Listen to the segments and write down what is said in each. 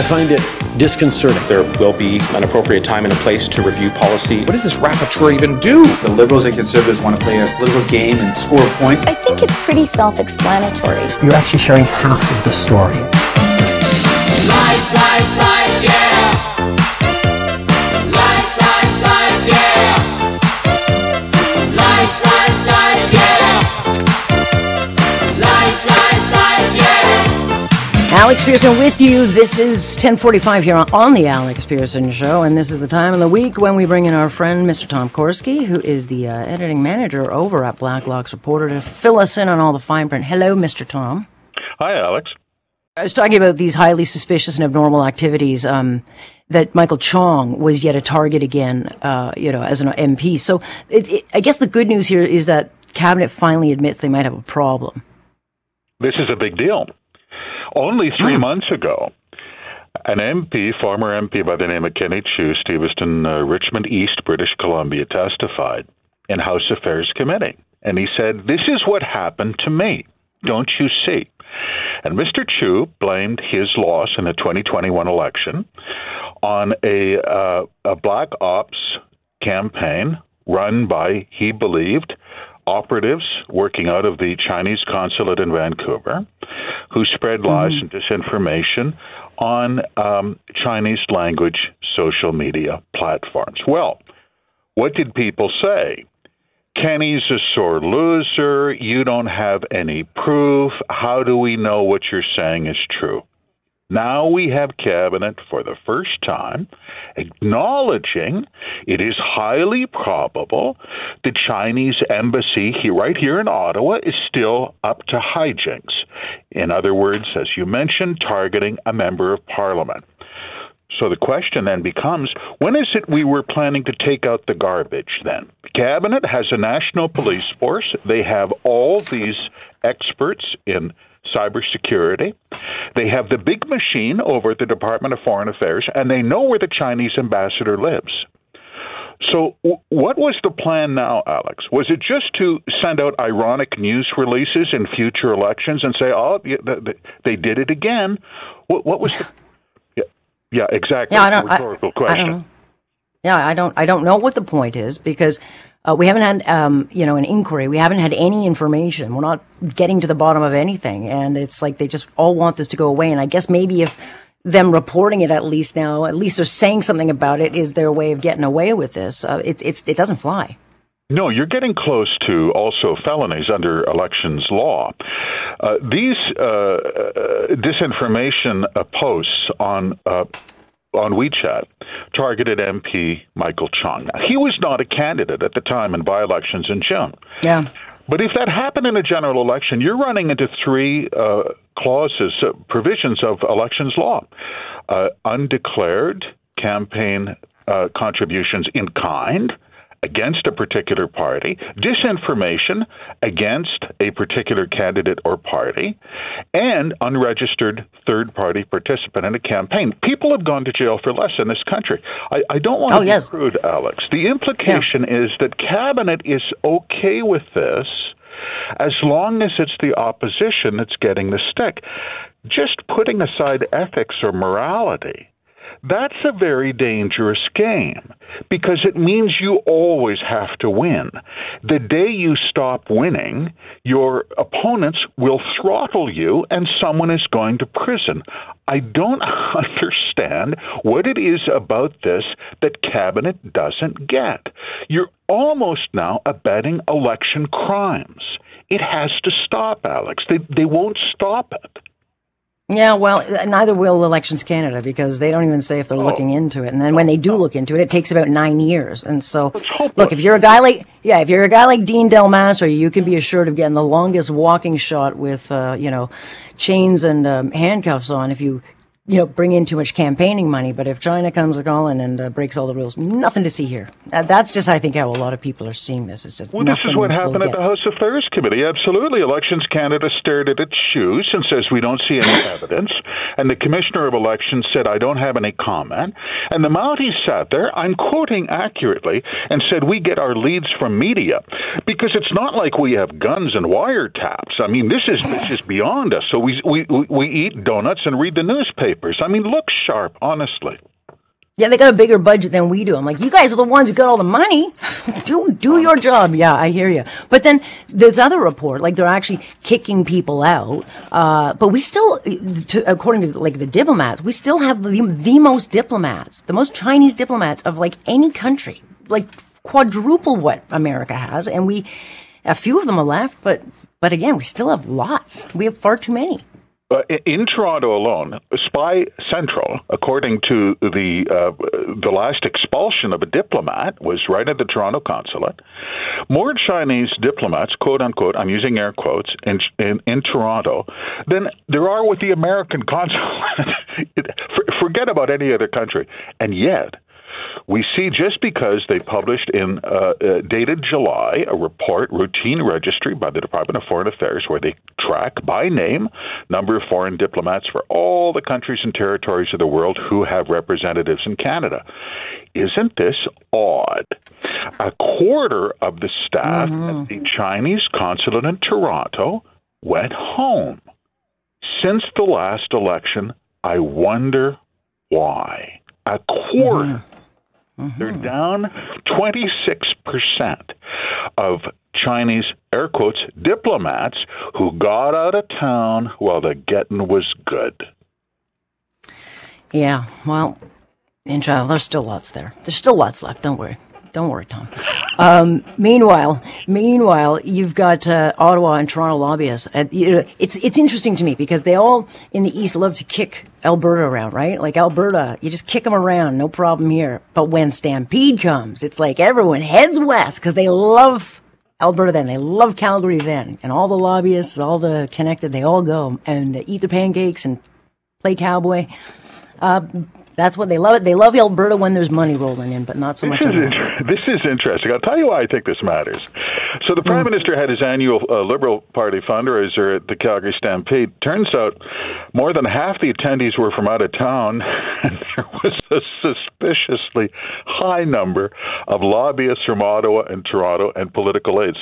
I find it disconcerting. There will be an appropriate time and a place to review policy. What does this rapporteur even do? The Liberals and Conservatives want to play a political game and score points. I think it's pretty self explanatory. You're actually sharing half of the story. Lies, lies, Alex Pierson with you. This is 1045 here on the Alex Pierson Show, and this is the time of the week when we bring in our friend, Mr. Tom Korski, who is the uh, editing manager over at Blacklock's Reporter, to fill us in on all the fine print. Hello, Mr. Tom. Hi, Alex. I was talking about these highly suspicious and abnormal activities um, that Michael Chong was yet a target again, uh, you know, as an MP. So it, it, I guess the good news here is that cabinet finally admits they might have a problem. This is a big deal. Only three months ago, an MP, former MP by the name of Kenny Chiu, Steveston, uh, Richmond East, British Columbia, testified in House Affairs Committee. And he said, This is what happened to me. Don't you see? And Mr. Chiu blamed his loss in the 2021 election on a, uh, a black ops campaign run by, he believed, operatives working out of the Chinese consulate in Vancouver who spread lies and disinformation on um, Chinese language social media platforms. Well, what did people say? Kenny's a sore loser. You don't have any proof. How do we know what you're saying is true? Now we have cabinet for the first time acknowledging it is highly probable the Chinese embassy here, right here in Ottawa is still up to hijinks. In other words, as you mentioned, targeting a member of parliament. So the question then becomes when is it we were planning to take out the garbage then? Cabinet has a national police force. They have all these experts in cybersecurity. They have the big machine over at the Department of Foreign Affairs, and they know where the Chinese ambassador lives. So, w- what was the plan now, Alex? Was it just to send out ironic news releases in future elections and say, "Oh, yeah, th- th- they did it again"? What, what was the? Yeah, yeah exactly. Yeah, I don't. Rhetorical I, question. I don't. Yeah, I don't. I don't know what the point is because uh, we haven't had, um, you know, an inquiry. We haven't had any information. We're not getting to the bottom of anything, and it's like they just all want this to go away. And I guess maybe if them reporting it at least now, at least they're saying something about it, is their way of getting away with this. Uh, it, it's it doesn't fly. No, you're getting close to also felonies under elections law. Uh, these uh, uh, disinformation uh, posts on uh, on WeChat targeted MP Michael Chong. Now, he was not a candidate at the time in by-elections in June. Yeah. But if that happened in a general election, you're running into three uh, clauses, uh, provisions of elections law: uh, undeclared campaign uh, contributions in kind against a particular party, disinformation against a particular candidate or party, and unregistered third party participant in a campaign. People have gone to jail for less in this country. I, I don't want Oh, to yes. be crude, Alex. The implication is that cabinet is okay with this as long as it's the opposition that's getting the stick. Just putting aside ethics or morality, that's a very dangerous game because it means you always have to win. The day you stop winning, your opponents will throttle you and someone is going to prison. I don't understand what it is about this that cabinet doesn't get. You're almost now abetting election crimes. It has to stop, Alex. They they won't stop it. Yeah, well, neither will Elections Canada because they don't even say if they're looking into it. And then when they do look into it, it takes about nine years. And so, look, if you're a guy like, yeah, if you're a guy like Dean Del Mastro, you can be assured of getting the longest walking shot with, uh, you know, chains and um, handcuffs on if you, you know, bring in too much campaigning money. But if China comes a calling and uh, breaks all the rules, nothing to see here. Uh, that's just, I think, how a lot of people are seeing this. It's just Well, this is what happened at the House Affairs Committee. Absolutely. Elections Canada stared at its shoes and says we don't see any evidence. And the commissioner of elections said, I don't have any comment. And the Mounties sat there, I'm quoting accurately, and said, We get our leads from media because it's not like we have guns and wiretaps. I mean, this is this is beyond us. So we we we eat donuts and read the newspapers. I mean, look sharp, honestly. Yeah, they got a bigger budget than we do. I'm like, you guys are the ones who got all the money. do do your job. Yeah, I hear you. But then there's other report, like they're actually kicking people out. Uh, but we still, to, according to like the diplomats, we still have the, the most diplomats, the most Chinese diplomats of like any country, like quadruple what America has, and we, a few of them are left, but but again, we still have lots. We have far too many. Uh, in Toronto alone, Spy Central, according to the uh, the last expulsion of a diplomat, was right at the Toronto consulate. More Chinese diplomats, quote unquote, I'm using air quotes, in in, in Toronto than there are with the American consulate. Forget about any other country, and yet we see just because they published in uh, uh, dated July a report, routine registry by the Department of Foreign Affairs, where they track by name number of foreign diplomats for all the countries and territories of the world who have representatives in Canada. Isn't this odd? A quarter of the staff Mm-hmm. at the Chinese consulate in Toronto went home. Since the last election, I wonder why. A quarter. They're down 26% of Chinese, air quotes, diplomats who got out of town while the getting was good. Yeah, well, China, there's still lots there. There's still lots left. Don't worry. Don't worry, Tom. Um, meanwhile, meanwhile, you've got uh, Ottawa and Toronto lobbyists. You know, it's it's interesting to me because they all in the East love to kick Alberta around, right? Like Alberta, you just kick them around, no problem here. But when Stampede comes, it's like everyone heads west because they love Alberta then. They love Calgary then, and all the lobbyists, all the connected, they all go and eat the pancakes and play cowboy. Uh, that's what they love it. They love Alberta when there's money rolling in, but not so much. This is, inter- this is interesting. I'll tell you why I think this matters. So the Prime Minister had his annual uh, Liberal Party fundraiser at the Calgary Stampede. Turns out more than half the attendees were from out of town, and there was a suspiciously high number of lobbyists from Ottawa and Toronto and political aides.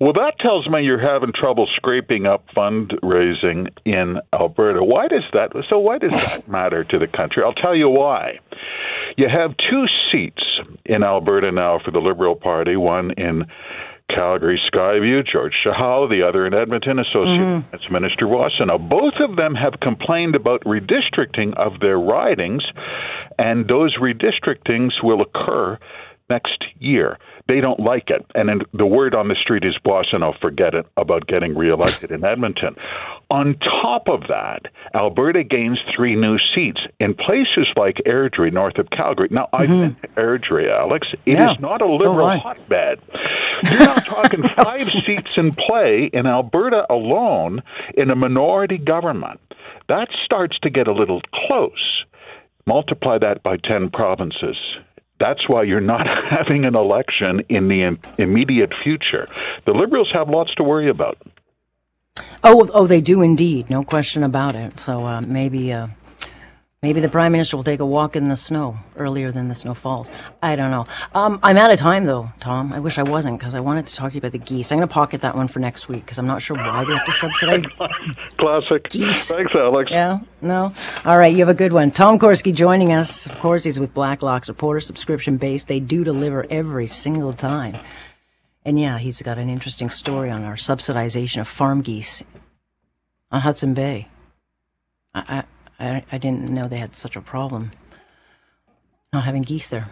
Well, that tells me you're having trouble scraping up fundraising in Alberta. Why does that? So why does that matter to the country? I'll tell you why. You have two seats in Alberta now for the Liberal Party, one in Calgary Skyview, George Chahal, the other in Edmonton, Associate mm-hmm. Finance Minister Wasson. Now, both of them have complained about redistricting of their ridings, and those redistrictings will occur next year. They don't like it. And the word on the street is Wasson, will forget it about getting reelected in Edmonton. On top of that, Alberta gains three new seats in places like Airdrie, north of Calgary. Now, I've mm-hmm. been to Airdrie, Alex. It is Yeah. not a liberal right. hotbed. You're now talking five seats in play in Alberta alone in a minority government. That starts to get a little close. Multiply that by 10 provinces. That's why you're not having an election in the im- immediate future. The Liberals have lots to worry about. Oh, oh, they do indeed, no question about it. So uh, maybe, uh, maybe the prime minister will take a walk in the snow earlier than the snow falls. I don't know. Um, I'm out of time though, Tom. I wish I wasn't because I wanted to talk to you about the geese. I'm going to pocket that one for next week because I'm not sure why we have to subsidize. Classic. Geese. Thanks, Alex. Yeah, no. All right, you have a good one. Tom Korski joining us. Of course, he's with Blacklocks Reporter, subscription based. They do deliver every single time. And yeah, he's got an interesting story on our subsidization of farm geese on Hudson Bay. I, I, I I didn't know they had such a problem not having geese there.